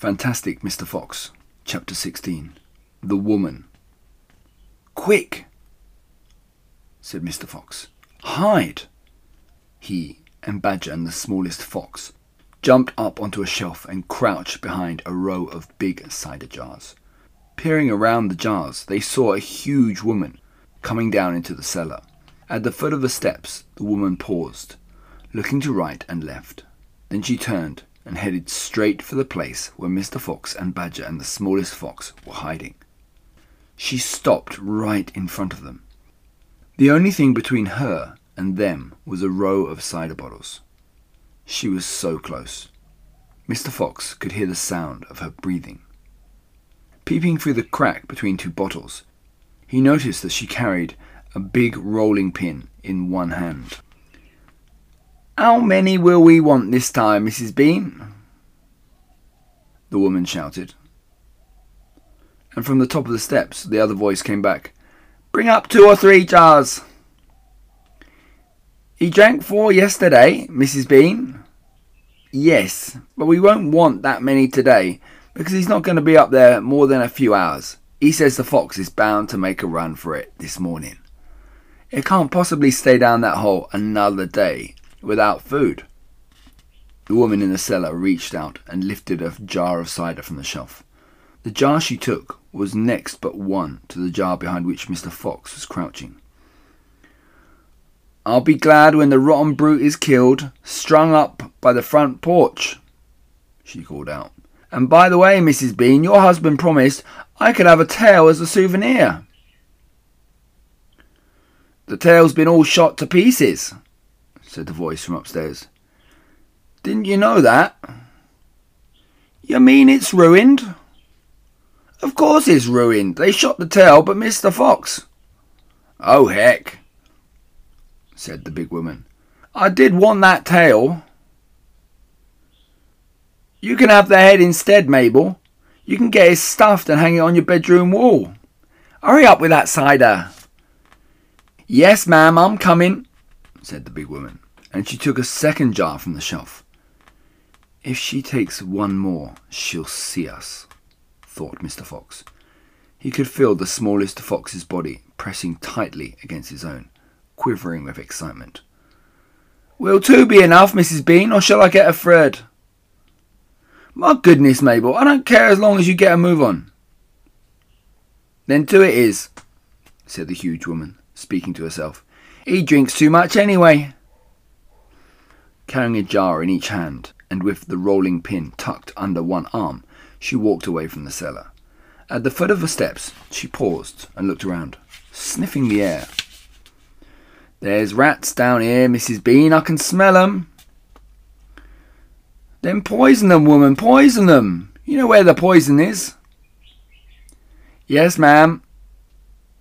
Fantastic Mr. Fox, Chapter 16 The Woman. Quick, said Mr. Fox. Hide! He and Badger and the smallest fox jumped up onto a shelf and crouched behind a row of big cider jars. Peering around the jars, they saw a huge woman coming down into the cellar. At the foot of the steps, the woman paused, looking to right and left. Then she turned and headed straight for the place where Mr. Fox and Badger and the smallest fox were hiding. She stopped right in front of them. The only thing between her and them was a row of cider bottles. She was so close. Mr. Fox could hear the sound of her breathing. Peeping through the crack between two bottles, he noticed that she carried a big rolling pin in one hand. How many will we want this time, Mrs. Bean? The woman shouted. And from the top of the steps, the other voice came back. Bring up two or three jars. He drank four yesterday, Mrs. Bean. Yes, but we won't want that many today because he's not going to be up there more than a few hours. He says the fox is bound to make a run for it this morning. It can't possibly stay down that hole another day without food. The woman in the cellar reached out and lifted a jar of cider from the shelf. The jar she took was next but one to the jar behind which Mr. Fox was crouching. I'll be glad when the rotten brute is killed, strung up by the front porch, she called out. And by the way, Mrs. Bean, your husband promised I could have a tail as a souvenir. The tail's been all shot to pieces, said the voice from upstairs. Didn't you know that? You mean it's ruined? Of course it's ruined. They shot the tail but missed the fox. Oh, heck, said the big woman. I did want that tail. You can have the head instead, Mabel. You can get it stuffed and hang it on your bedroom wall. Hurry up with that cider. Yes, ma'am, I'm coming, said the big woman, and she took a second jar from the shelf. If she takes one more, she'll see us, thought Mr. Fox. He could feel the smallest fox's body pressing tightly against his own quivering with excitement. Will two be enough, Mrs. Bean, or shall I get a third? My goodness, Mabel, I don't care as long as you get a move on. Then two it is, said the huge woman, speaking to herself. He drinks too much anyway. Carrying a jar in each hand, and with the rolling pin tucked under one arm, she walked away from the cellar. At the foot of the steps, she paused and looked around, sniffing the air there's rats down here, Mrs. Bean. I can smell 'em. Then poison them, woman. Poison them. You know where the poison is. Yes, ma'am,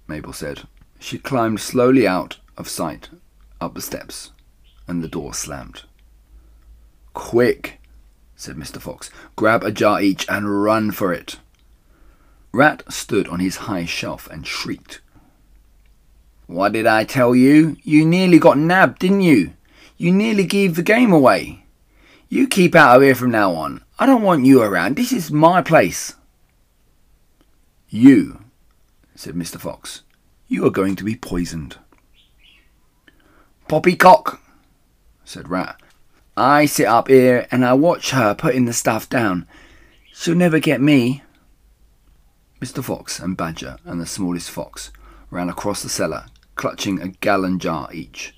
Mabel said. She climbed slowly out of sight, up the steps, and the door slammed. Quick, said Mr. Fox. Grab a jar each and run for it. Rat stood on his high shelf and shrieked. What did I tell you? You nearly got nabbed, didn't you? You nearly gave the game away. You keep out of here from now on. I don't want you around. This is my place. You, said Mr. Fox, you are going to be poisoned. Poppycock, said Rat. I sit up here and I watch her putting the stuff down. She'll never get me. Mr. Fox and Badger and the smallest fox ran across the cellar, clutching a gallon jar each.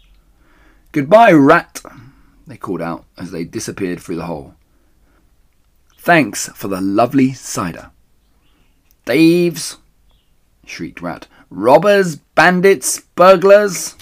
Goodbye, rat, they called out as they disappeared through the hole. Thanks for the lovely cider. Thieves, shrieked Rat. Robbers, bandits, burglars.